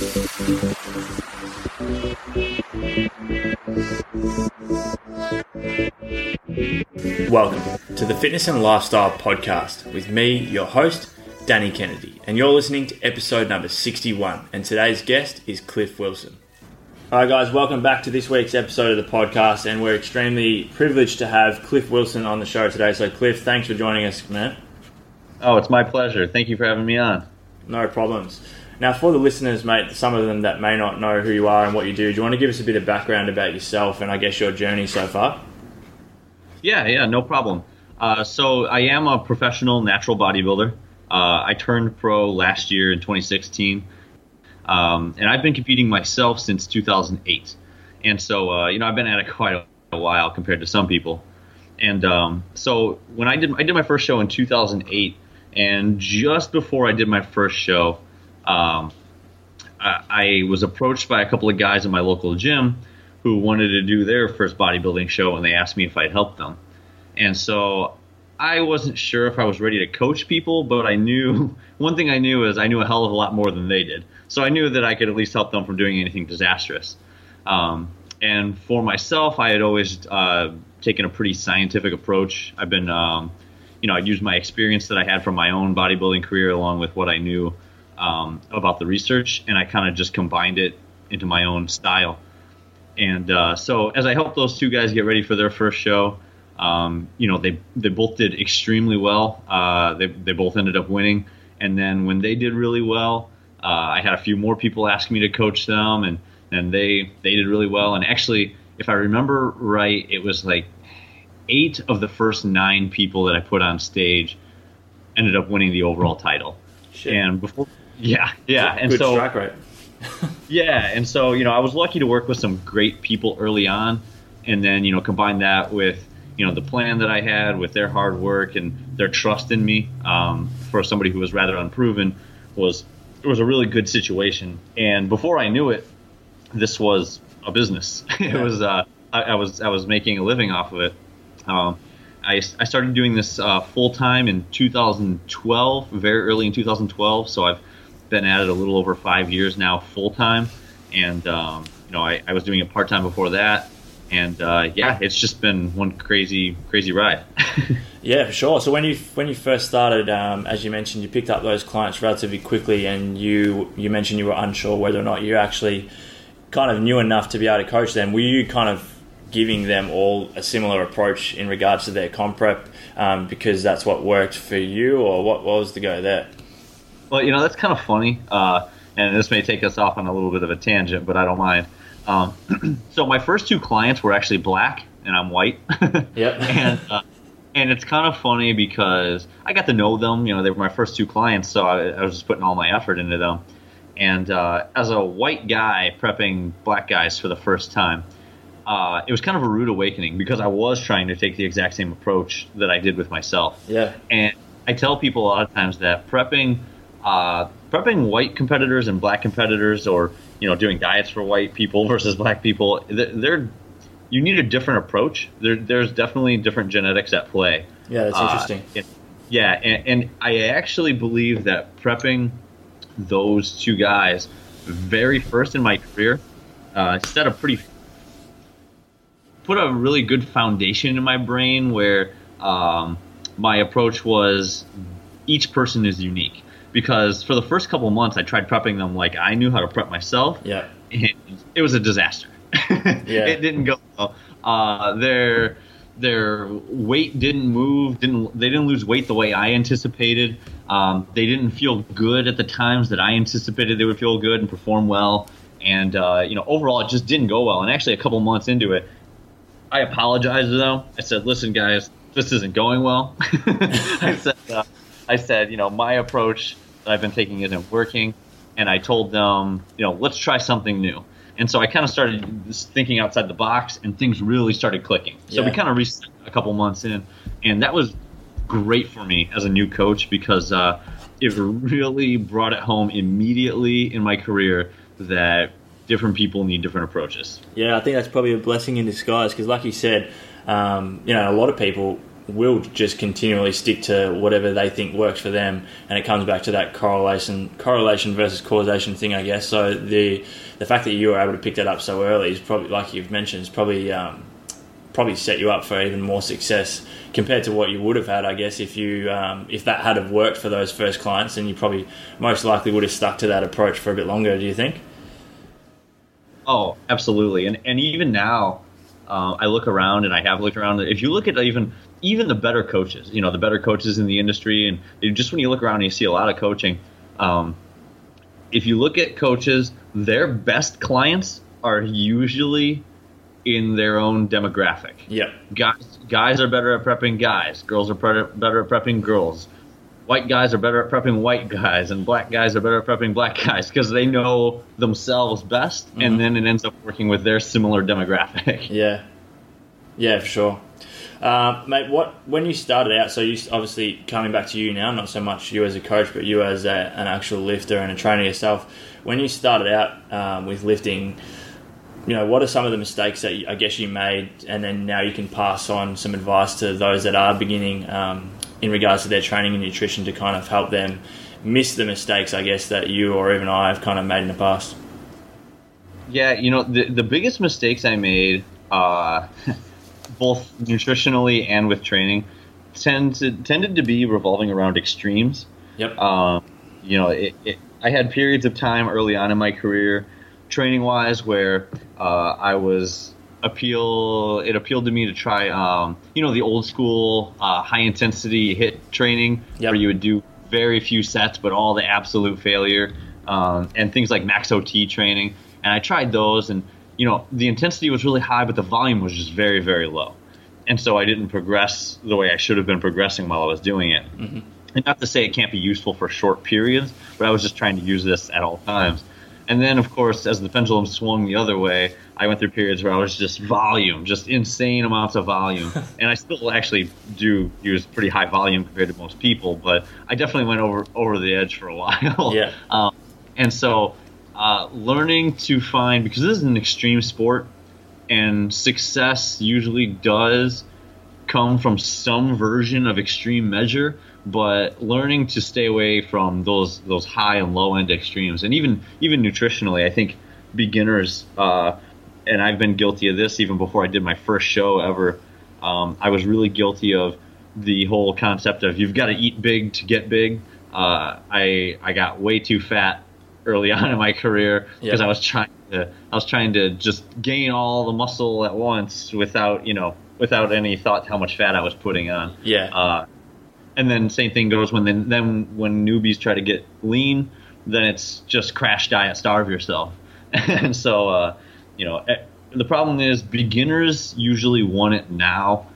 Welcome to the Fitness and Lifestyle Podcast with me, your host, Danny Kennedy, and you're listening to episode number 61. And today's guest is Cliff Wilson. All right, guys, welcome back to this week's episode of the podcast, and we're extremely privileged to have Cliff Wilson on the show today. So, Cliff, thanks for joining us, man. Oh, it's my pleasure. Thank you for having me on. No problems. Now, for the listeners, mate, some of them that may not know who you are and what you do, do you want to give us a bit of background about yourself and I guess your journey so far? Yeah, yeah, no problem. Uh, so I am a professional natural bodybuilder. Uh, I turned pro last year in 2016, um, and I've been competing myself since 2008. And so, uh, you know, I've been at it quite a, while compared to some people. And um, so when I did, I did my first show in 2008, and just before I did my first show, um, I, I was approached by a couple of guys in my local gym who wanted to do their first bodybuilding show, and they asked me if I'd help them. And so I wasn't sure if I was ready to coach people, but I knew one thing I knew is I knew a hell of a lot more than they did. So I knew that I could at least help them from doing anything disastrous. Um, and for myself, I had always uh, taken a pretty scientific approach. I've been, um, you know, I used my experience that I had from my own bodybuilding career along with what I knew um, about the research, and I kind of just combined it into my own style. And uh, so as I helped those two guys get ready for their first show, um, you know, they they both did extremely well. Uh, they they both ended up winning. And then when they did really well, uh, I had a few more people ask me to coach them, and and they they did really well. And actually, if I remember right, it was like eight of the first nine people that I put on stage ended up winning the overall title. Shit. And before, yeah, yeah, and so strike rate. yeah, and so you know, I was lucky to work with some great people early on, and then you know, combine that with you know the plan that I had with their hard work and their trust in me um, for somebody who was rather unproven was it was a really good situation. And before I knew it, this was a business. it was uh, I, I was I was making a living off of it. Um, I, I started doing this uh, full time in 2012, very early in 2012. So I've been at it a little over five years now, full time. And um, you know, I, I was doing it part time before that. And uh, yeah, it's just been one crazy, crazy ride. Yeah, for sure. So when you when you first started, um, as you mentioned, you picked up those clients relatively quickly, and you you mentioned you were unsure whether or not you actually kind of knew enough to be able to coach them. Were you kind of giving them all a similar approach in regards to their comp prep um, because that's what worked for you, or what, what was the go there? Well, you know, that's kind of funny. Uh, and this may take us off on a little bit of a tangent, but I don't mind. Um, so my first two clients were actually black, and I'm white. Yep. and uh, and it's kind of funny because I got to know them. You know, they were my first two clients, so I, I was just putting all my effort into them. And uh, as a white guy prepping black guys for the first time, uh, it was kind of a rude awakening because I was trying to take the exact same approach that I did with myself. Yeah. And I tell people a lot of times that prepping, uh, prepping white competitors and black competitors, or you know, doing diets for white people versus black people, they're, they're you need a different approach. There, there's definitely different genetics at play. Yeah, that's Uh, interesting. and- yeah, and, and I actually believe that prepping those two guys very first in my career uh, set a pretty put a really good foundation in my brain where um, my approach was each person is unique because for the first couple of months I tried prepping them like I knew how to prep myself yeah. and it was a disaster. It didn't go well. Uh, their their weight didn't move. Didn't they didn't lose weight the way I anticipated. Um, they didn't feel good at the times that I anticipated they would feel good and perform well. And uh, you know, overall, it just didn't go well. And actually, a couple months into it, I apologized to them. I said, "Listen, guys, this isn't going well." I said, uh, "I said, you know, my approach that I've been taking isn't working." And I told them, you know, let's try something new. And so I kind of started just thinking outside the box, and things really started clicking. So we kind of reset a couple months in, and that was great for me as a new coach because uh, it really brought it home immediately in my career that different people need different approaches. Yeah, I think that's probably a blessing in disguise because, like you said, um, you know, a lot of people will just continually stick to whatever they think works for them, and it comes back to that correlation correlation versus causation thing, I guess. So the the fact that you were able to pick that up so early is probably, like you've mentioned, is probably um, probably set you up for even more success compared to what you would have had, I guess, if you um, if that had have worked for those first clients, and you probably most likely would have stuck to that approach for a bit longer. Do you think? Oh, absolutely, and and even now, uh, I look around and I have looked around. If you look at even even the better coaches, you know, the better coaches in the industry, and just when you look around and you see a lot of coaching, um, if you look at coaches, their best clients are usually in their own demographic. Yeah. Guys, guys are better at prepping guys. Girls are better, better at prepping girls. White guys are better at prepping white guys, and black guys are better at prepping black guys because they know themselves best, mm-hmm. and then it ends up working with their similar demographic. Yeah. Yeah, for sure. Uh, mate, what when you started out? So you obviously coming back to you now, not so much you as a coach, but you as a, an actual lifter and a trainer yourself. When you started out um, with lifting, you know, what are some of the mistakes that you, I guess you made, and then now you can pass on some advice to those that are beginning um, in regards to their training and nutrition to kind of help them miss the mistakes, I guess, that you or even I have kind of made in the past. Yeah, you know, the the biggest mistakes I made, uh, both nutritionally and with training, tend to, tended to be revolving around extremes. Yep. Um, you know, it, it, I had periods of time early on in my career training wise where uh, I was appeal it appealed to me to try um, you know the old school uh, high intensity hit training yep. where you would do very few sets but all the absolute failure um, and things like Max-OT training and i tried those and you know the intensity was really high but the volume was just very very low and so i didn't progress the way i should have been progressing while i was doing it mm-hmm. and not to say it can't be useful for short periods but i was just trying to use this at all times and then, of course, as the pendulum swung the other way, I went through periods where I was just volume, just insane amounts of volume. and I still actually do use pretty high volume compared to most people, but I definitely went over over the edge for a while. Yeah. Um, and so, uh, learning to find because this is an extreme sport, and success usually does come from some version of extreme measure but learning to stay away from those those high and low end extremes, and even even nutritionally, I think beginners, uh, and I've been guilty of this even before I did my first show ever. Um, I was really guilty of the whole concept of you've got to eat big to get big. Uh, I I got way too fat early on in my career because. I was trying to I was trying to just gain all the muscle at once without you know without any thought how much fat I was putting on. Yeah. Uh, and then same thing goes when then then when newbies try to get lean, then it's just crash diet, starve yourself. and so uh, you know eh, the problem is beginners usually want it now,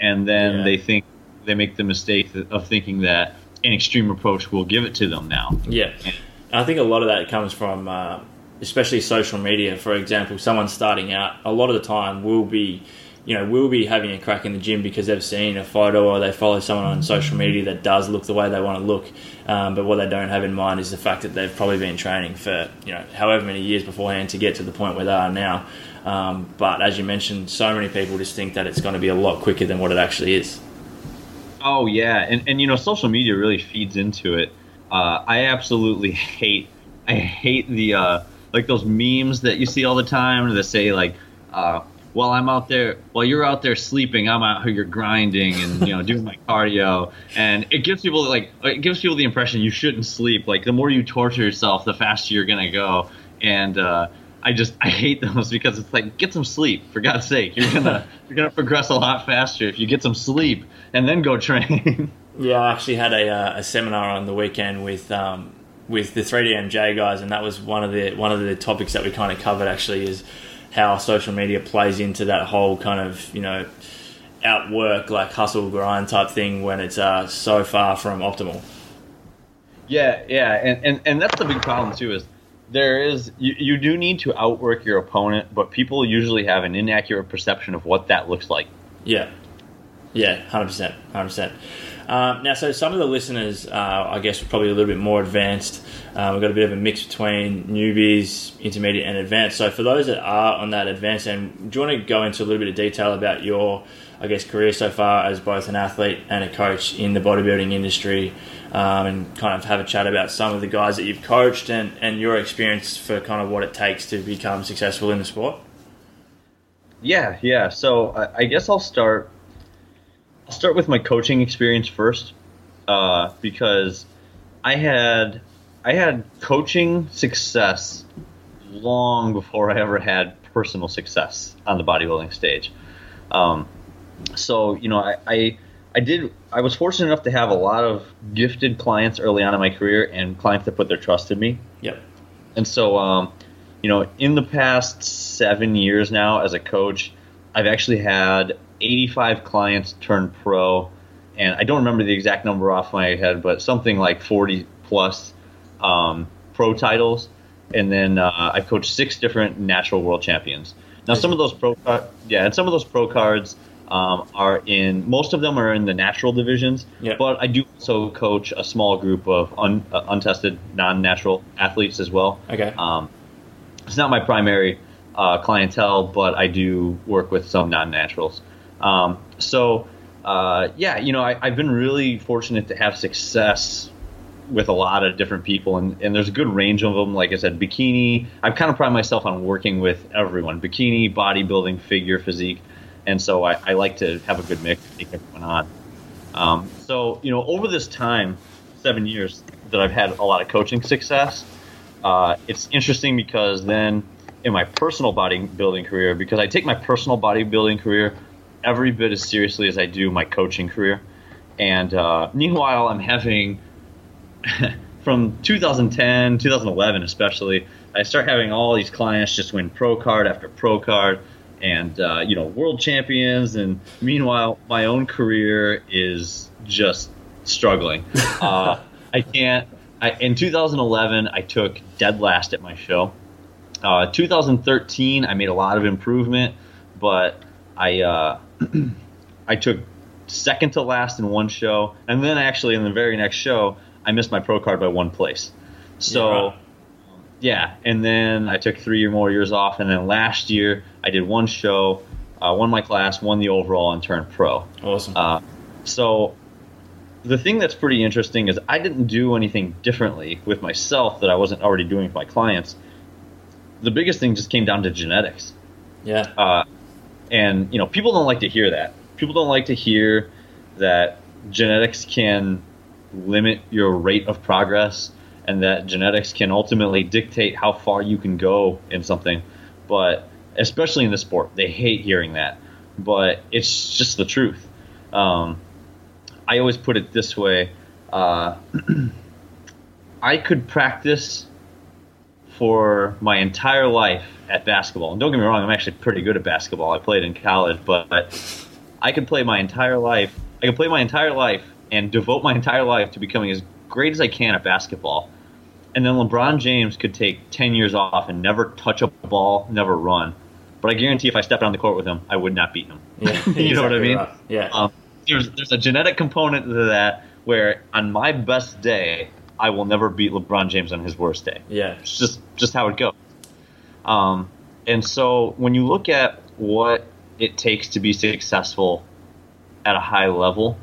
and then yeah. they think they make the mistake of thinking that an extreme approach will give it to them now. Yeah, and I think a lot of that comes from. Uh, especially social media, for example, someone starting out, a lot of the time will be you know, will be having a crack in the gym because they've seen a photo or they follow someone on social media that does look the way they want to look. Um, but what they don't have in mind is the fact that they've probably been training for, you know, however many years beforehand to get to the point where they are now. Um, but as you mentioned, so many people just think that it's going to be a lot quicker than what it actually is. Oh, yeah. And, and you know, social media really feeds into it. Uh, I absolutely hate, I hate the, uh, like those memes that you see all the time that say, like, uh, while I'm out there, while you're out there sleeping, I'm out here grinding and you know doing my cardio, and it gives people like it gives people the impression you shouldn't sleep. Like the more you torture yourself, the faster you're gonna go. And uh, I just I hate those because it's like get some sleep for God's sake. You're gonna you're gonna progress a lot faster if you get some sleep and then go train. yeah, I actually had a, uh, a seminar on the weekend with. Um, with the 3DMJ guys, and that was one of the one of the topics that we kind of covered. Actually, is how social media plays into that whole kind of you know outwork like hustle grind type thing when it's uh, so far from optimal. Yeah, yeah, and, and and that's the big problem too is there is you, you do need to outwork your opponent, but people usually have an inaccurate perception of what that looks like. Yeah, yeah, hundred percent, hundred percent. Um, now, so some of the listeners, uh, I guess, are probably a little bit more advanced. Uh, we've got a bit of a mix between newbies, intermediate, and advanced. So, for those that are on that advanced end, do you want to go into a little bit of detail about your, I guess, career so far as both an athlete and a coach in the bodybuilding industry, um, and kind of have a chat about some of the guys that you've coached and, and your experience for kind of what it takes to become successful in the sport? Yeah, yeah. So I, I guess I'll start. I'll start with my coaching experience first, uh, because I had I had coaching success long before I ever had personal success on the bodybuilding stage. Um, so you know, I, I I did. I was fortunate enough to have a lot of gifted clients early on in my career, and clients that put their trust in me. Yep. And so, um, you know, in the past seven years now as a coach, I've actually had 85 clients turn pro, and I don't remember the exact number off my head, but something like 40 plus um, pro titles. And then uh, I've coached six different natural world champions. Now, some of those pro, yeah, and some of those pro cards um, are in. Most of them are in the natural divisions, Yep. but I do also coach a small group of un, uh, untested, non-natural athletes as well. Okay. Um, it's not my primary uh, clientele, but I do work with some non-naturals. Um, so, uh, yeah, you know, I, I've been really fortunate to have success with a lot of different people, and, and there's a good range of them. Like I said, bikini. I've kind of pride myself on working with everyone: bikini, bodybuilding, figure, physique, and so I, I like to have a good mix, take everyone on. Um, so, you know, over this time, seven years that I've had a lot of coaching success, uh, it's interesting because then in my personal bodybuilding career, because I take my personal bodybuilding career every bit as seriously as I do my coaching career. And uh, meanwhile, I'm having, from 2010, 2011 especially, I start having all these clients just win pro card after pro card and, uh, you know, world champions. And meanwhile, my own career is just struggling. Uh, I can't. I, in 2011, I took dead last at my show. Uh, 2013, I made a lot of improvement, but I uh, I took second to last in one show, and then actually in the very next show, I missed my pro card by one place. So. Yeah. Yeah, and then I took three or more years off, and then last year I did one show, uh, won my class, won the overall, and turned pro. Awesome. Uh, so the thing that's pretty interesting is I didn't do anything differently with myself that I wasn't already doing with my clients. The biggest thing just came down to genetics. yeah. Uh, and you know, people don't like to hear that. People don't like to hear that genetics can limit your rate of progress and that genetics can ultimately dictate how far you can go in something. But especially in the sport, they hate hearing that. But it's just the truth. Um, I always put it this way: uh, I could practice for my entire life at basketball. And don't get me wrong, I'm actually pretty good at basketball. I played in college, but I could play my entire life. I could play my entire life and devote my entire life to becoming as great as I can at basketball. And then LeBron James could take 10 years off and never touch a ball, never run. But I guarantee if I stepped on the court with him, I would not beat him. Yeah. you know what I mean? right. Yeah. Um, there's there's a genetic component to that where on my best day, I will never beat LeBron James on his worst day. yeah. It's just just how it goes. Um, and so when you look at what it takes to be successful at a high level,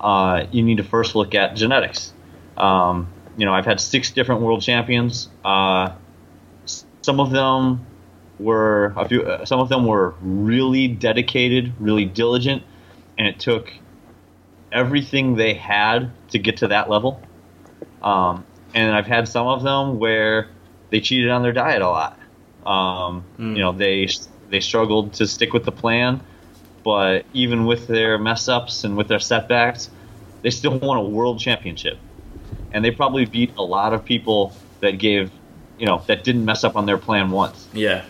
uh, you need to first look at genetics. Um, you know, I've had six different world champions. Uh, some of them were a few. Uh, some of them were really dedicated, really diligent, and it took everything they had to get to that level. Um, and I've had some of them where they cheated on their diet a lot. Um, Mm. You know, they they struggled to stick with the plan, but even with their mess ups and with their setbacks, they still won a world championship. And they probably beat a lot of people that gave, you know, that didn't mess up on their plan once. Yeah.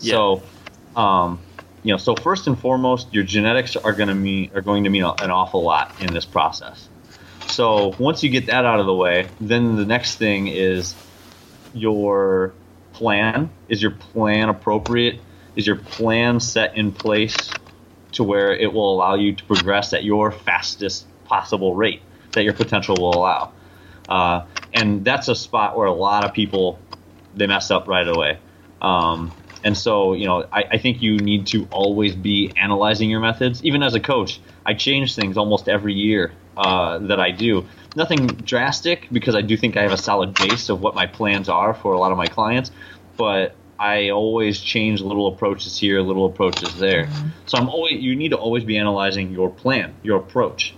Yeah. So, um, you know, so first and foremost, your genetics are going to mean are going to mean an awful lot in this process. So once you get that out of the way, then the next thing is your plan. Is your plan appropriate? Is your plan set in place to where it will allow you to progress at your fastest possible rate that your potential will allow. Uh, and that's a spot where a lot of people they mess up right away. Um, and so, you know, I, I, think you need to always be analyzing your methods. Even as a coach, I change things almost every year uh, that I do. Nothing drastic because I do think I have a solid base of what my plans are for a lot of my clients, but I always change little approaches here, little approaches there. Mm-hmm. So I'm always you need to always be analyzing your plan, your approach.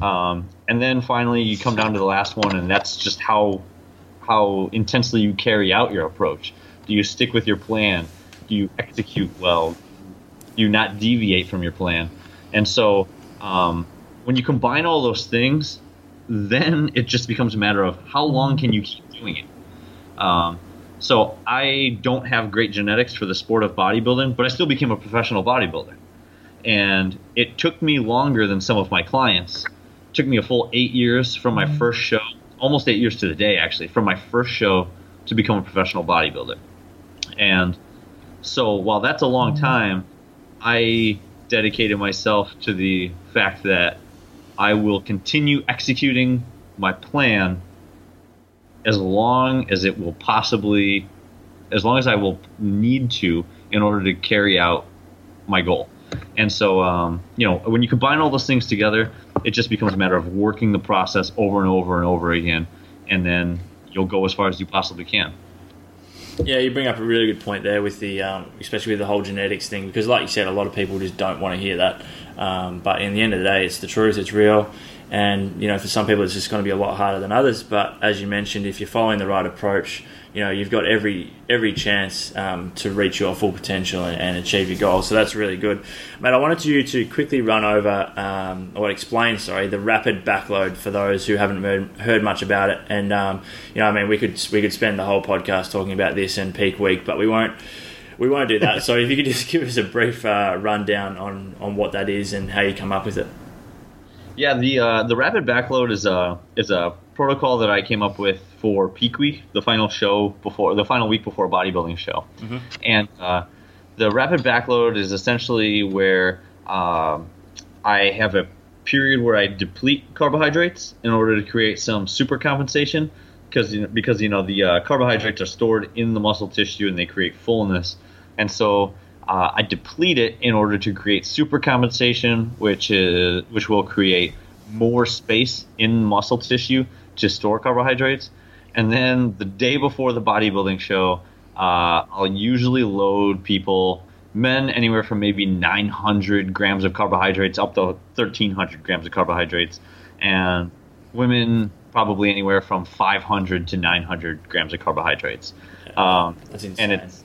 Um, and then finally, you come down to the last one, and that's just how how intensely you carry out your approach. Do you stick with your plan? Do you execute well? Do you not deviate from your plan? And so, um, when you combine all those things, then it just becomes a matter of how long can you keep doing it. Um, so I don't have great genetics for the sport of bodybuilding, but I still became a professional bodybuilder. And it took me longer than some of my clients took me a full eight years from my mm-hmm. first show, almost eight years to the day actually, from my first show to become a professional bodybuilder. And so while that's a long mm-hmm. time, I dedicated myself to the fact that I will continue executing my plan as long as it will possibly, as long as I will need to in order to carry out my goal. And so, um, you know, when you combine all those things together, it just becomes a matter of working the process over and over and over again, and then you'll go as far as you possibly can. Yeah, you bring up a really good point there with the, um, especially with the whole genetics thing, because like you said, a lot of people just don't want to hear that. Um, but in the end of the day, it's the truth, it's real, and you know, for some people, it's just going to be a lot harder than others. But as you mentioned, if you're following the right approach, you know you've got every every chance um, to reach your full potential and, and, achieve your goals. So that's really good, mate. I wanted you to quickly run over um, or explain, sorry, the rapid backload for those who haven't heard, heard much about it. And um, you know, I mean, we could we could spend the whole podcast talking about this and peak week, but we won't. We won't do that. so if you could just give us a brief uh, rundown on, on what that is and how you come up with it. Yeah, the uh, the rapid backload is a is a protocol that I came up with for Peak Week, the final show before the final week before a bodybuilding show, mm-hmm. and uh, the rapid backload is essentially where uh, I have a period where I deplete carbohydrates in order to create some super compensation because you know, because you know the uh, carbohydrates are stored in the muscle tissue and they create fullness, and so. Uh, I deplete it in order to create super compensation, which is which will create more space in muscle tissue to store carbohydrates. And then the day before the bodybuilding show, uh, I'll usually load people, men anywhere from maybe 900 grams of carbohydrates up to 1300 grams of carbohydrates, and women probably anywhere from 500 to 900 grams of carbohydrates. Um, That's insane. And it's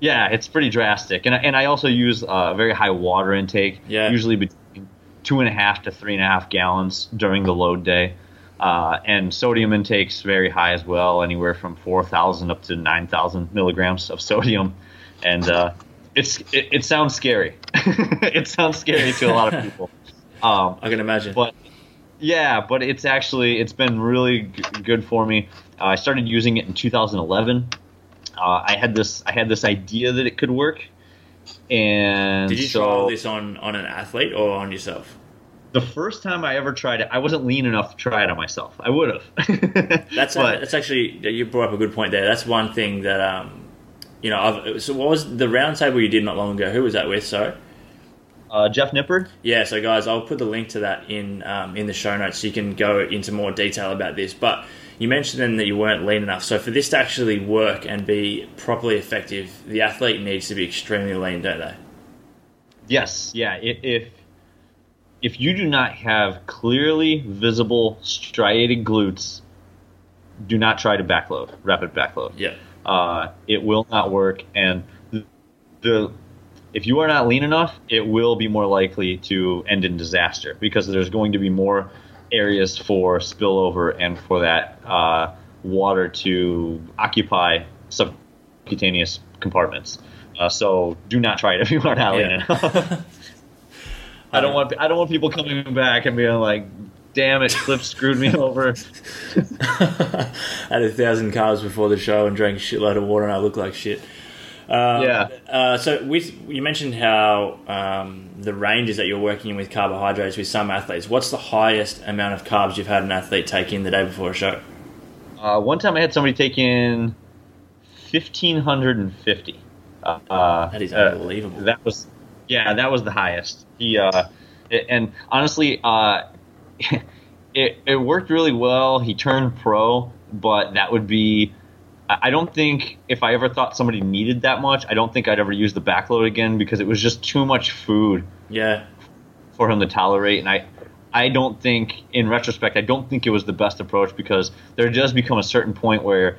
yeah, it's pretty drastic. And and I also use a very high water intake, yeah. usually between two and a half to three and a half gallons during the load day. Uh, and sodium intake's very high as well, anywhere from 4,000 up to 9,000 milligrams of sodium. And uh, it's it, it, sounds scary. it sounds scary to a lot of people. Um, I can imagine. But yeah, but it's actually it's been really g- good for me. Uh, I started using it in 2011. Uh, I had this I had this idea that it could work. And did you so, trial this on on an athlete or on yourself? The first time I ever tried it, I wasn't lean enough to try it on myself. I would have. that's but, that's actually you brought up a good point there. That's one thing that um, you know. I've, so what was the roundtable you did not long ago? Who was that with? Sorry. Uh, Jeff Nippard. Yeah, so guys, I'll put the link to that in um, in the show notes so you can go into more detail about this. But you mentioned then that you weren't lean enough. So for this to actually work and be properly effective, the athlete needs to be extremely lean, don't they? Yes. Yeah. If if you do not have clearly visible striated glutes, do not try to backload, rapid backload. Yeah. Uh, it will not work, and the, if you are not lean enough, it will be more likely to end in disaster because there's going to be more areas for spillover and for that uh, water to occupy subcutaneous compartments. Uh, so do not try it if you are not yeah. lean enough. I don't want I don't want people coming back and being like, "Damn it, Cliff screwed me over." I had a thousand carbs before the show and drank a shitload of water, and I look like shit. Um, Yeah. Uh, so with you mentioned how um, the ranges that you're working in with carbohydrates with some athletes. What's the highest amount of carbs you've had an athlete take in the day before a show? Uh, one time I had somebody take in 1,550. Uh, That is uh, unbelievable. that was, yeah, that was the highest. He, uh, it- and honestly, uh, it, it worked really well. He turned pro, but that would be, I don't think if I ever thought somebody needed that much, I don't think I'd ever use the backload again because it was just too much food yeah. for him to tolerate. And I, I don't think, in retrospect, I don't think it was the best approach because there does become a certain point where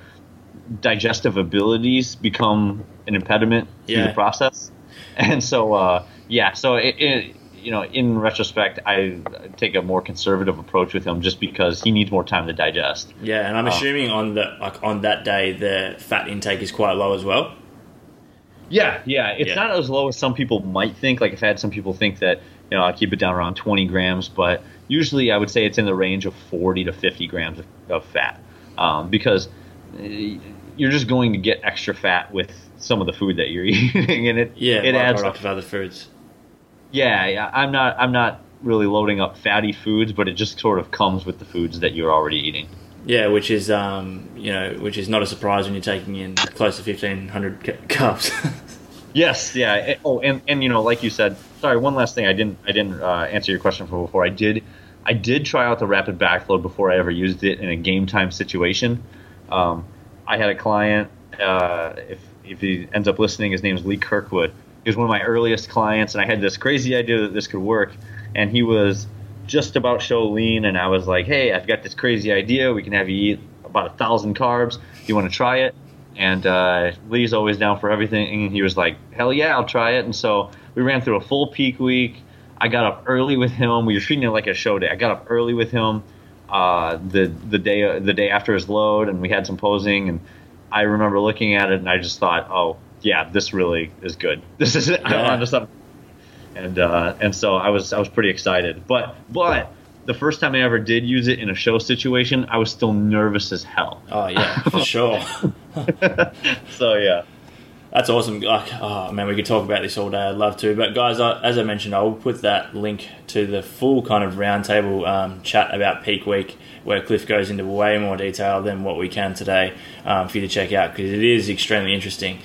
digestive abilities become an impediment to the process. And so, uh, yeah, so it, it, you know, in retrospect, I take a more conservative approach with him just because he needs more time to digest. Yeah, and I'm Oh. assuming on the like on that day the fat intake is quite low as well. Yeah, yeah. It's Yeah. not as low as some people might think. Like I've had some people think that you know I keep it down around 20 grams, but usually I would say it's in the range of 40 to 50 grams of, of fat um, because uh, you're just going to get extra fat with some of the food that you're eating, and it Yeah, it adds. up of other foods. Yeah, yeah. I'm not I'm not really loading up fatty foods, but it just sort of comes with the foods that you're already eating. Yeah, which is um, you know, which is not a surprise when you're taking in close to fifteen hundred carbs. Yes, yeah. Eh, Oh, and, and you know, like you said, sorry. One last thing, I didn't I didn't uh, answer your question from before. I did I did try out the rapid backload before I ever used it in a game time situation. Um, I had a client. Uh, if if he ends up listening, his name is Lee Kirkwood. He was one of my earliest clients, and I had this crazy idea that this could work. And he was just about show lean, and I was like, "Hey, I've got this crazy idea. We can have you eat about a thousand carbs. Do you want to try it?" And uh, Lee's always down for everything. And he was like, "Hell yeah, I'll try it." And so we ran through a full peak week. I got up early with him. We were treating it like a show day. I got up early with him uh, the the day the day after his load, and we had some posing. And I remember looking at it, and I just thought, "Oh yeah, this really is good. This is it. I'm onto something." And uh, and so I was I was pretty excited. But but the first time I ever did use it in a show situation, I was still nervous as hell. oh yeah, for sure. So yeah. That's awesome. Like, oh man, we could talk about this all day. I'd love to. But guys, I, as I mentioned, I will put that link to the full kind of roundtable um, chat about peak week, where Cliff goes into way more detail than what we can today um, for you to check out because it is extremely interesting.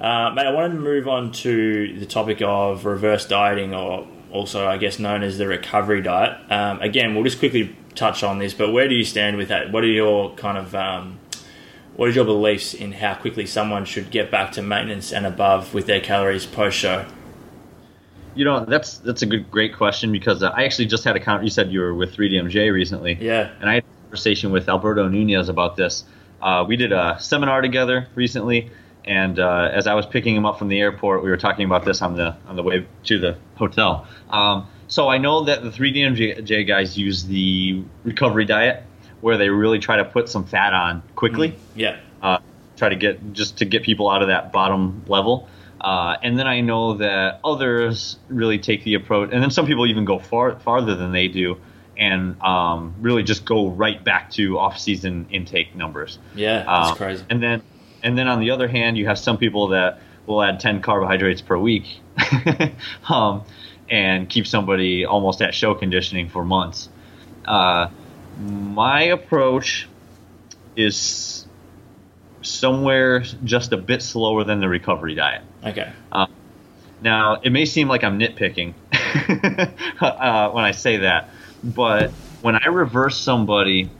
Uh, mate, I wanted to move on to the topic of reverse dieting, or also I guess known as the recovery diet. Um, again, we'll just quickly touch on this, but where do you stand with that? What are your kind of um, what is your beliefs in how quickly someone should get back to maintenance and above with their calories post show? You know, that's that's a good, great question because uh, I actually just had a con. You said you were with 3DMJ recently, Yeah. and I had a conversation with Alberto Nunez about this. Uh, we did a seminar together recently, and uh, as I was picking him up from the airport, we were talking about this on the on the way to the hotel. Um, so I know that the 3DMJ guys use the recovery diet, where they really try to put some fat on quickly Yeah. uh, try to get just to get people out of that bottom level. Uh, and then I know that others really take the approach, and then some people even go far farther than they do, and um, really just go right back to off-season intake numbers. Yeah. That's Um, crazy. And then, and then on the other hand, you have some people that will add 10 carbohydrates per week, um, and keep somebody almost at show conditioning for months. Uh, my approach is somewhere just a bit slower than the recovery diet. Okay. Now, it may seem like I'm nitpicking uh, when I say that, but when I reverse somebody,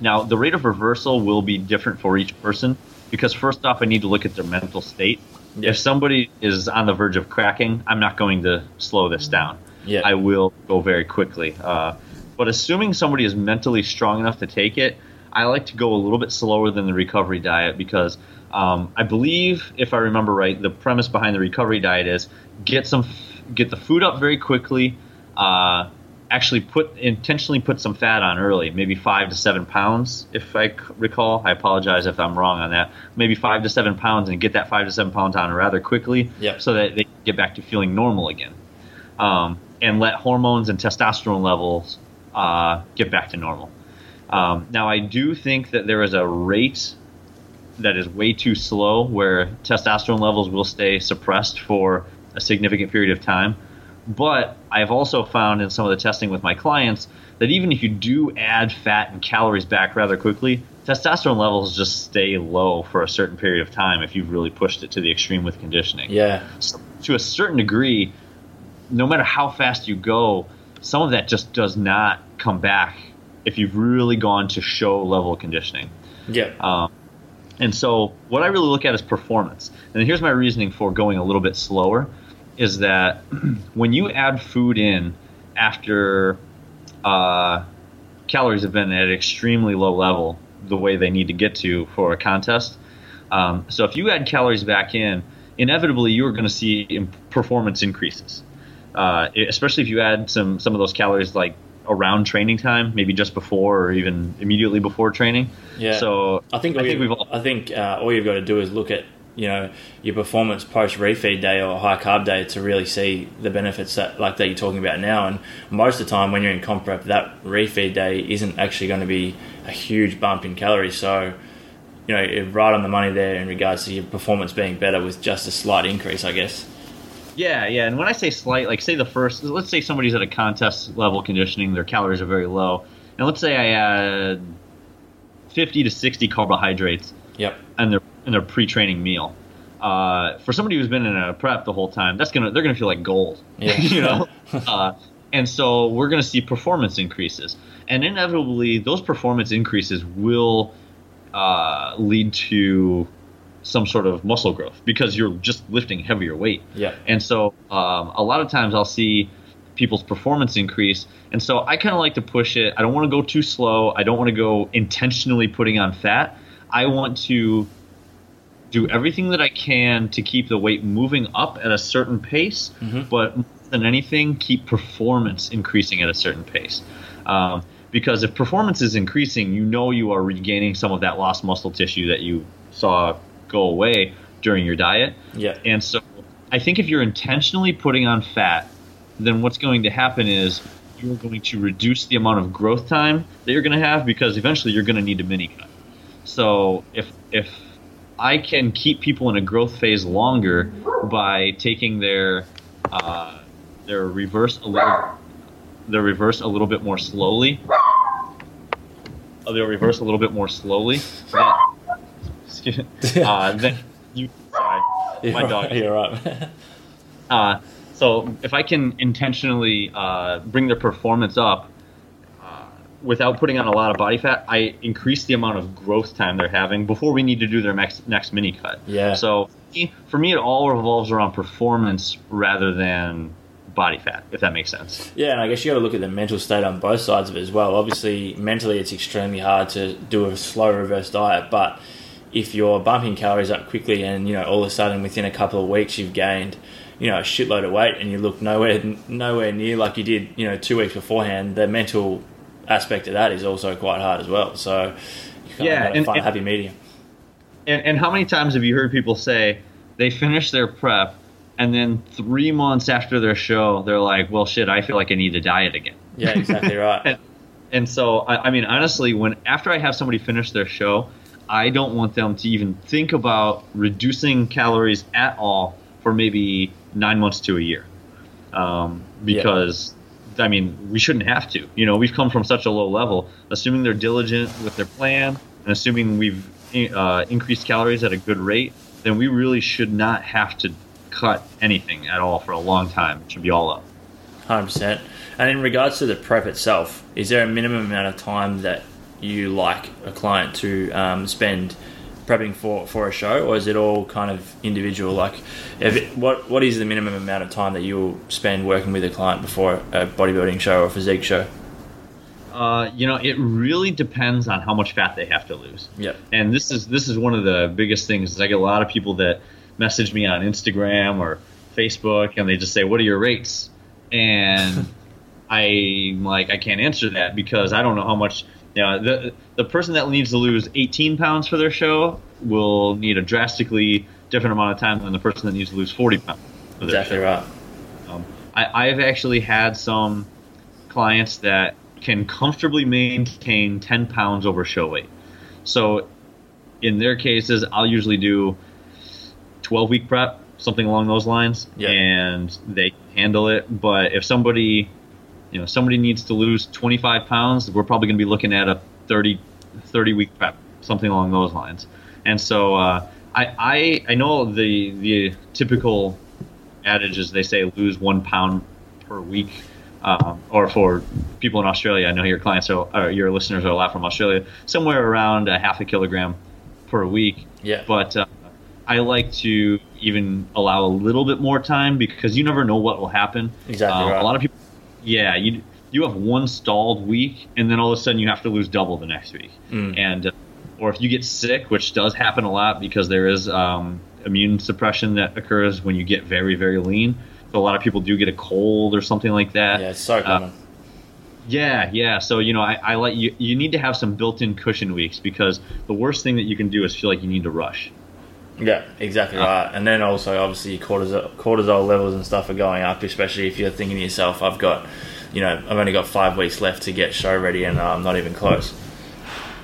now the rate of reversal will be different for each person because first off, I need to look at their mental state. Yeah. If somebody is on the verge of cracking, I'm not going to slow this down. Yeah. I will go very quickly. Uh, but assuming somebody is mentally strong enough to take it, I like to go a little bit slower than the recovery diet because um, I believe, if I remember right, the premise behind the recovery diet is get some, get the food up very quickly. Uh, actually, put intentionally put some fat on early, maybe five to seven pounds, if I c- recall. I apologize if I'm wrong on that. Maybe five to seven pounds, and get that five to seven pounds on rather quickly, Yep. so that they get back to feeling normal again um, and let hormones and testosterone levels uh, get back to normal. Um, now, I do think that there is a rate that is way too slow, where testosterone levels will stay suppressed for a significant period of time. But I've also found in some of the testing with my clients that even if you do add fat and calories back rather quickly, testosterone levels just stay low for a certain period of time if you've really pushed it to the extreme with conditioning. Yeah. So to a certain degree, no matter how fast you go, some of that just does not come back if you've really gone to show level conditioning. Yeah. Um, and so, what I really look at is performance. And here's my reasoning for going a little bit slower is that when you add food in after uh, calories have been at an extremely low level, the way they need to get to for a contest. Um, so, if you add calories back in, inevitably you are going to see performance increases. Uh, especially if you add some some of those calories like around training time, maybe just before or even immediately before training. Yeah. So I think I think we've all, I think uh, all you've got to do is look at you know your performance post refeed day or high carb day to really see the benefits that like that you're talking about now. And most of the time when you're in comp prep, that refeed day isn't actually going to be a huge bump in calories. So you know right on the money there in regards to your performance being better with just a slight increase, I guess. Yeah, yeah. And when I say slight, like say the first, let's say somebody's at a contest level conditioning, their calories are very low, and let's say I add 50 to 60 carbohydrates Yep. and their in their pre-training meal. Uh, for somebody who's been in a prep the whole time, that's gonna they're gonna feel like gold. Yeah. you know. uh, and so we're gonna see performance increases, and inevitably those performance increases will uh, lead to some sort of muscle growth because you're just lifting heavier weight. Yeah. And so um, a lot of times I'll see people's performance increase. And so I kind of like to push it. I don't want to go too slow. I don't want to go intentionally putting on fat. I want to do everything that I can to keep the weight moving up at a certain pace, but more than anything, keep performance increasing at a certain pace. Um, because if performance is increasing, you know you are regaining some of that lost muscle tissue that you saw go away during your diet. Yeah. And so I think if you're intentionally putting on fat, then what's going to happen is you're going to reduce the amount of growth time that you're going to have because eventually you're going to need a mini cut. So if if I can keep people in a growth phase longer by taking their uh, their reverse a little their reverse a little bit more slowly, their reverse a little bit more slowly, me, uh, then you sorry my dog You're right. uh, so if I can intentionally uh, bring their performance up uh, without putting on a lot of body fat, I increase the amount of growth time they're having before we need to do their next next mini cut. Yeah. So for me, it all revolves around performance rather than body fat, if that makes sense. Yeah, and I guess you got to look at the mental state on both sides of it as well. Obviously, mentally, it's extremely hard to do a slow reverse diet, but if you're bumping calories up quickly and you know all of a sudden within a couple of weeks you've gained you know a shitload of weight and you look nowhere nowhere near like you did you know two weeks beforehand, the mental aspect of that is also quite hard as well. So Yeah, of got to and- find a happy medium. And, and how many times have you heard people say they finish their prep and then three months after their show, they're like, well, shit, I feel like I need to diet again. Yeah, exactly right. And, and so, I, I mean, honestly, when after I have somebody finish their show, I don't want them to even think about reducing calories at all for maybe nine months to a year, um, because I mean, we shouldn't have to. You know, we've come from such a low level. Assuming they're diligent with their plan, and assuming we've uh, increased calories at a good rate, then we really should not have to cut anything at all for a long time. It should be all up. Hundred percent. And in regards to the prep itself, is there a minimum amount of time that you like a client to um, spend prepping for, for a show, or is it all kind of individual? Like, it, what what is the minimum amount of time that you'll spend working with a client before a bodybuilding show or a physique show? Uh, you know, it really depends on how much fat they have to lose. Yep. And this is this is one of the biggest things. Is I get a lot of people that message me on Instagram or Facebook, and they just say, "What are your rates?" And I'm like, I can't answer that because I don't know how much. Know, the the person that needs to lose 18 pounds for their show will need a drastically different amount of time than the person that needs to lose 40 pounds. For their Exactly show. right. Um, I, I've actually had some clients that can comfortably maintain 10 pounds over show weight. So in their cases, I'll usually do 12 week prep, something along those lines, Yeah. and they handle it. But if somebody, you know, somebody needs to lose 25 pounds, we're probably going to be looking at a 30, 30 week prep, something along those lines. And so uh, I, I, I know the the typical adage is they say lose one pound per week. Um, or for people in Australia, I know your clients are, or your listeners are a lot from Australia, somewhere around a half a kilogram per week. Yeah. But uh, I like to even allow a little bit more time because you never know what will happen. Exactly Uh, right. A lot of people, yeah, you you have one stalled week, and then all of a sudden you have to lose double the next week. Mm. And uh, or if you get sick, which does happen a lot because there is um, immune suppression that occurs when you get very very lean. So a lot of people do get a cold or something like that. yeah, it's so common. Yeah, yeah. So you know, I, I like you. You need to have some built-in cushion weeks because the worst thing that you can do is feel like you need to rush. Yeah, exactly Uh, right. And then also, obviously, your cortisol, cortisol levels and stuff are going up, especially if you're thinking to yourself, I've got, you know, I've only got five weeks left to get show ready and I'm not even close.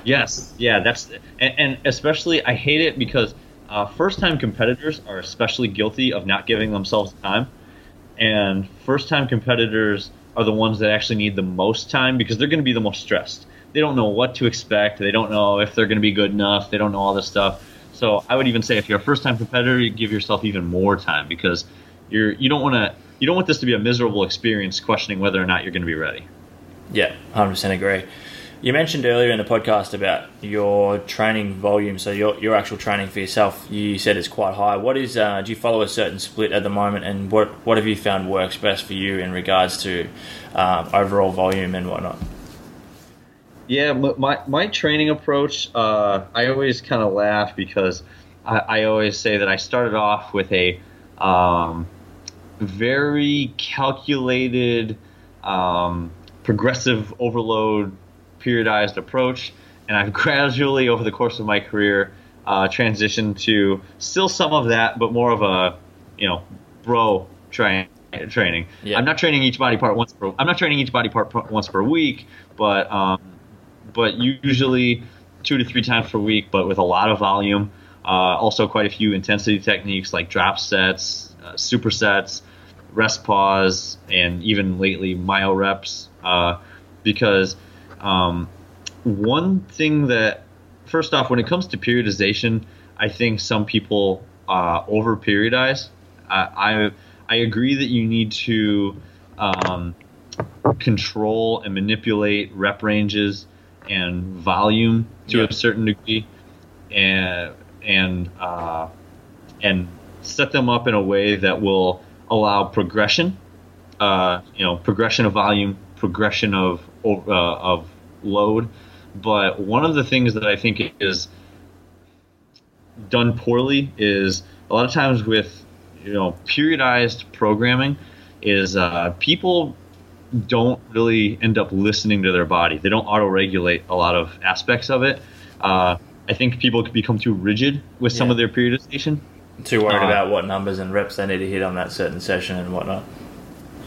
Yes, yeah. That's and, and especially I hate it because uh, first-time competitors are especially guilty of not giving themselves time, and first-time competitors are the ones that actually need the most time because they're going to be the most stressed. They don't know what to expect. They don't know if they're going to be good enough. They don't know all this stuff. So I would even say if you're a first-time competitor, you give yourself even more time because you're you don't want to you don't want this to be a miserable experience questioning whether or not you're going to be ready. Yeah, 100% agree. You mentioned earlier in the podcast about your training volume, so your, your actual training for yourself, you said it's quite high. What is, uh, do you follow a certain split at the moment, and what, what have you found works best for you in regards to um, overall volume and whatnot? Yeah, my my training approach, uh, I always kind of laugh because I, I always say that I started off with a um, very calculated, um, progressive overload periodized approach, and I've gradually over the course of my career uh, transitioned to still some of that, but more of a you know bro train training. Yeah. I'm not training each body part once per. I'm not training each body part once per week, but um, but usually two to three times per week, but with a lot of volume. Uh, also, quite a few intensity techniques like drop sets, uh, supersets, rest pause, and even lately myo reps. Uh, because um, one thing that, first off, when it comes to periodization, I think some people uh, over periodize. I I agree that you need to um, control and manipulate rep ranges and volume to Yeah. a certain degree, and and uh, and set them up in a way that will allow progression. Uh, you know, progression of volume, progression of uh, of load. But one of the things that I think is done poorly is a lot of times with you know periodized programming is uh, people don't really end up listening to their body. They don't auto-regulate a lot of aspects of it. Uh, I think people can become too rigid with some of their periodization. Too worried Uh, about what numbers and reps they need to hit on that certain session and whatnot.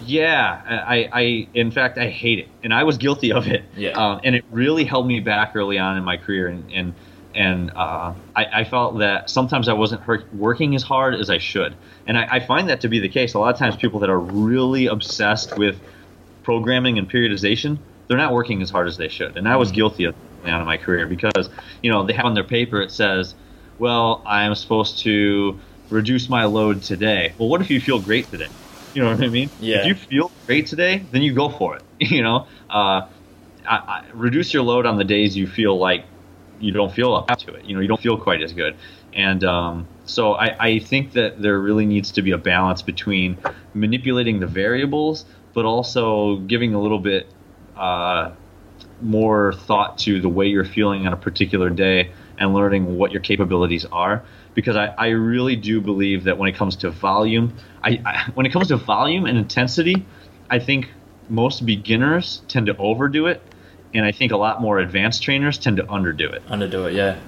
Yeah, I, I, in fact, I hate it, and I was guilty of it. Yeah. Um, and it really held me back early on in my career, and and and uh, I, I felt that sometimes I wasn't working as hard as I should, and I, I find that to be the case. A lot of times, people that are really obsessed with programming and periodization, they're not working as hard as they should, and I was guilty of that in my career because you know they have on their paper it says, well, I am supposed to reduce my load today. Well, what if you feel great today? You know what I mean? Yeah. If you feel great today, then you go for it. You know, uh, I, I, reduce your load on the days you feel like you don't feel up to it. You know, you don't feel quite as good. And um, so I, I think that there really needs to be a balance between manipulating the variables, but also giving a little bit uh, more thought to the way you're feeling on a particular day and learning what your capabilities are. Because I, I really do believe that when it comes to volume, I, I when it comes to volume and intensity, I think most beginners tend to overdo it, and I think a lot more advanced trainers tend to underdo it. Underdo it, yeah.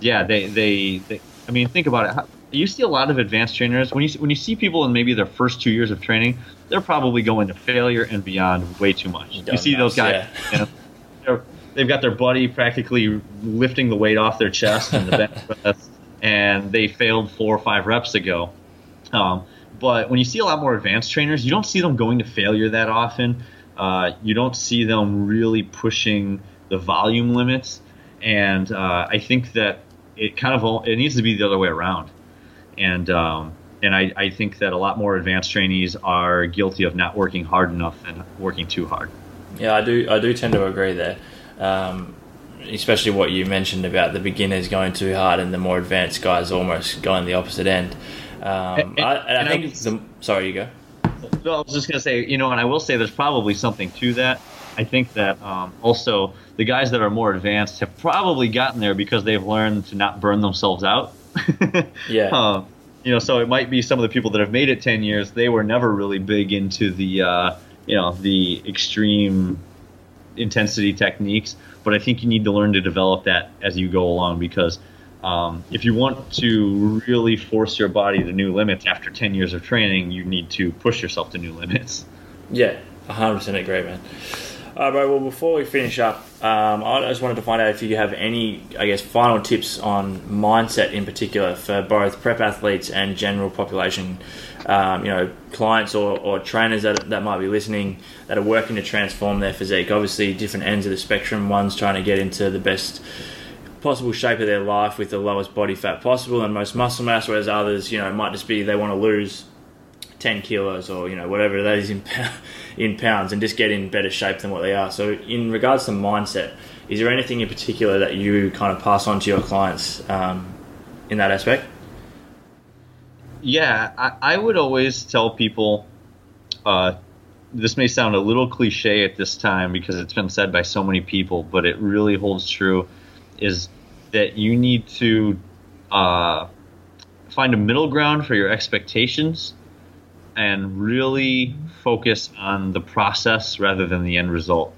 Yeah, they, they, they I mean, think about it. How- You see a lot of advanced trainers when you when you see people in maybe their first two years of training, they're probably going to failure and beyond way too much. you see those guys, you know, they're they've got their buddy practically lifting the weight off their chest in the bench press, and they failed four or five reps ago. Um, but when you see a lot more advanced trainers, you don't see them going to failure that often. Uh, you don't see them really pushing the volume limits, and uh, I think that it kind of it needs to be the other way around. And um, and I, I think that a lot more advanced trainees are guilty of not working hard enough and working too hard. Yeah, I do. I do tend to agree there, um, especially what you mentioned about the beginners going too hard and the more advanced guys almost going the opposite end. Um, and, I, and I, think I, the, sorry, you go. No, I was just gonna say, you know, and I will say there's probably something to that. I think that um, also the guys that are more advanced have probably gotten there because they've learned to not burn themselves out. yeah. Uh, you know, so it might be some of the people that have made it 10 years, they were never really big into the, uh, you know, the extreme intensity techniques. But I think you need to learn to develop that as you go along because um, if you want to really force your body to new limits after 10 years of training, you need to push yourself to new limits. Yeah, 100% agree, man. All right, bro. Well, before we finish up, um, I just wanted to find out if you have any, I guess, final tips on mindset in particular for both prep athletes and general population. Um, you know, clients or, or trainers that, that might be listening that are working to transform their physique. Obviously, different ends of the spectrum. One's trying to get into the best possible shape of their life with the lowest body fat possible and most muscle mass, whereas others, you know, might just be they want to lose 10 kilos or, you know, whatever that is in, in pounds and just get in better shape than what they are. So, in regards to mindset, is there anything in particular that you kind of pass on to your clients um, in that aspect? Yeah, I, I would always tell people uh, this may sound a little cliche at this time because it's been said by so many people, but it really holds true is that you need to uh, find a middle ground for your expectations and really focus on the process rather than the end result.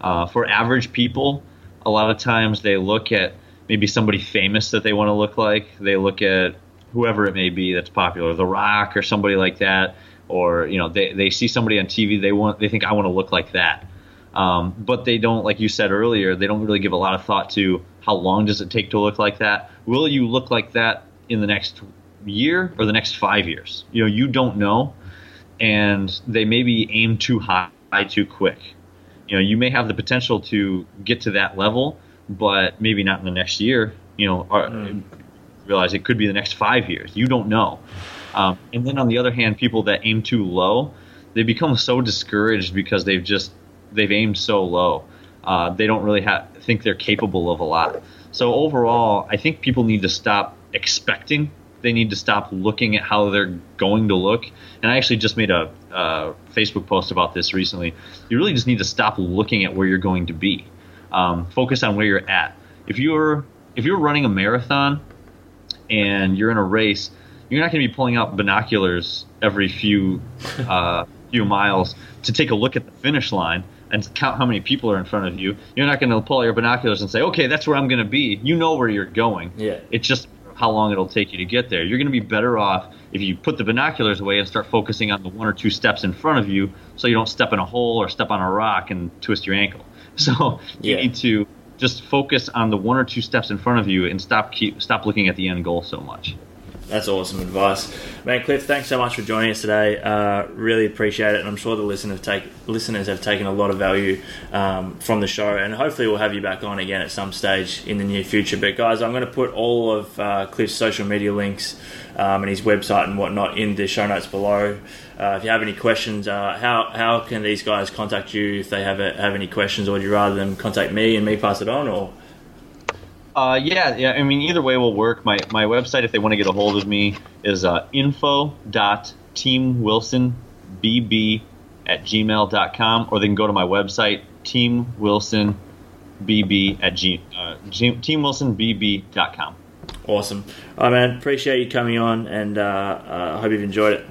Uh, for average people, a lot of times they look at maybe somebody famous that they want to look like. They look at whoever it may be that's popular, The Rock or somebody like that, or you know they, they see somebody on TV they want they think I want to look like that. Um, but they don't, like you said earlier, they don't really give a lot of thought to how long does it take to look like that. Will you look like that in the next year or the next five years? You know, you don't know, and they maybe aim too high too quick. You know, you may have the potential to get to that level, but maybe not in the next year. You know, or, mm. realize it could be the next five years. You don't know. Um, and then on the other hand, people that aim too low, they become so discouraged because they've just they've aimed so low. Uh, they don't really have, think they're capable of a lot. So overall, I think people need to stop expecting. They need to stop looking at how they're going to look. And I actually just made a Facebook post about this recently. You really just need to stop looking at where you're going to be. Um, focus on where you're at. If you're if you're running a marathon and you're in a race, you're not going to be pulling out binoculars every few uh, few miles to take a look at the finish line and count how many people are in front of you. You're not going to pull out your binoculars and say, okay, that's where I'm going to be. You know where you're going. Yeah. It's just how long it'll take you to get there. You're going to be better off if you put the binoculars away and start focusing on the one or two steps in front of you so you don't step in a hole or step on a rock and twist your ankle. So you yeah. need to just focus on the one or two steps in front of you and stop keep stop looking at the end goal so much. That's awesome advice, man. Cliff, thanks so much for joining us today. Uh, really appreciate it, and I'm sure the listeners take listeners have taken a lot of value um, from the show, and hopefully we'll have you back on again at some stage in the near future. But guys, I'm going to put all of uh, Cliff's social media links um, and his website and whatnot in the show notes below. Uh, if you have any questions, uh, how how can these guys contact you if they have a, have any questions, or would you rather them contact me and me pass it on, or uh, yeah, yeah. I mean, either way will work. My my website, if they want to get a hold of me, is uh, info.teamwilsonbb at gmail.com, or they can go to my website, teamwilsonbb at g, uh, g, teamwilsonbb.com. Awesome. All right, man. Appreciate you coming on, and uh, uh, I hope you've enjoyed it.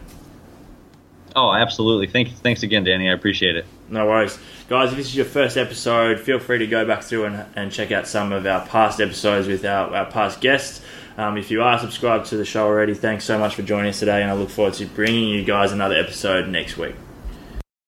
Oh, absolutely. Thanks, thanks again, Danny. I appreciate it. No worries. Guys, if this is your first episode, feel free to go back through and, and check out some of our past episodes with our, our past guests. Um, if you are subscribed to the show already, thanks so much for joining us today, and I look forward to bringing you guys another episode next week.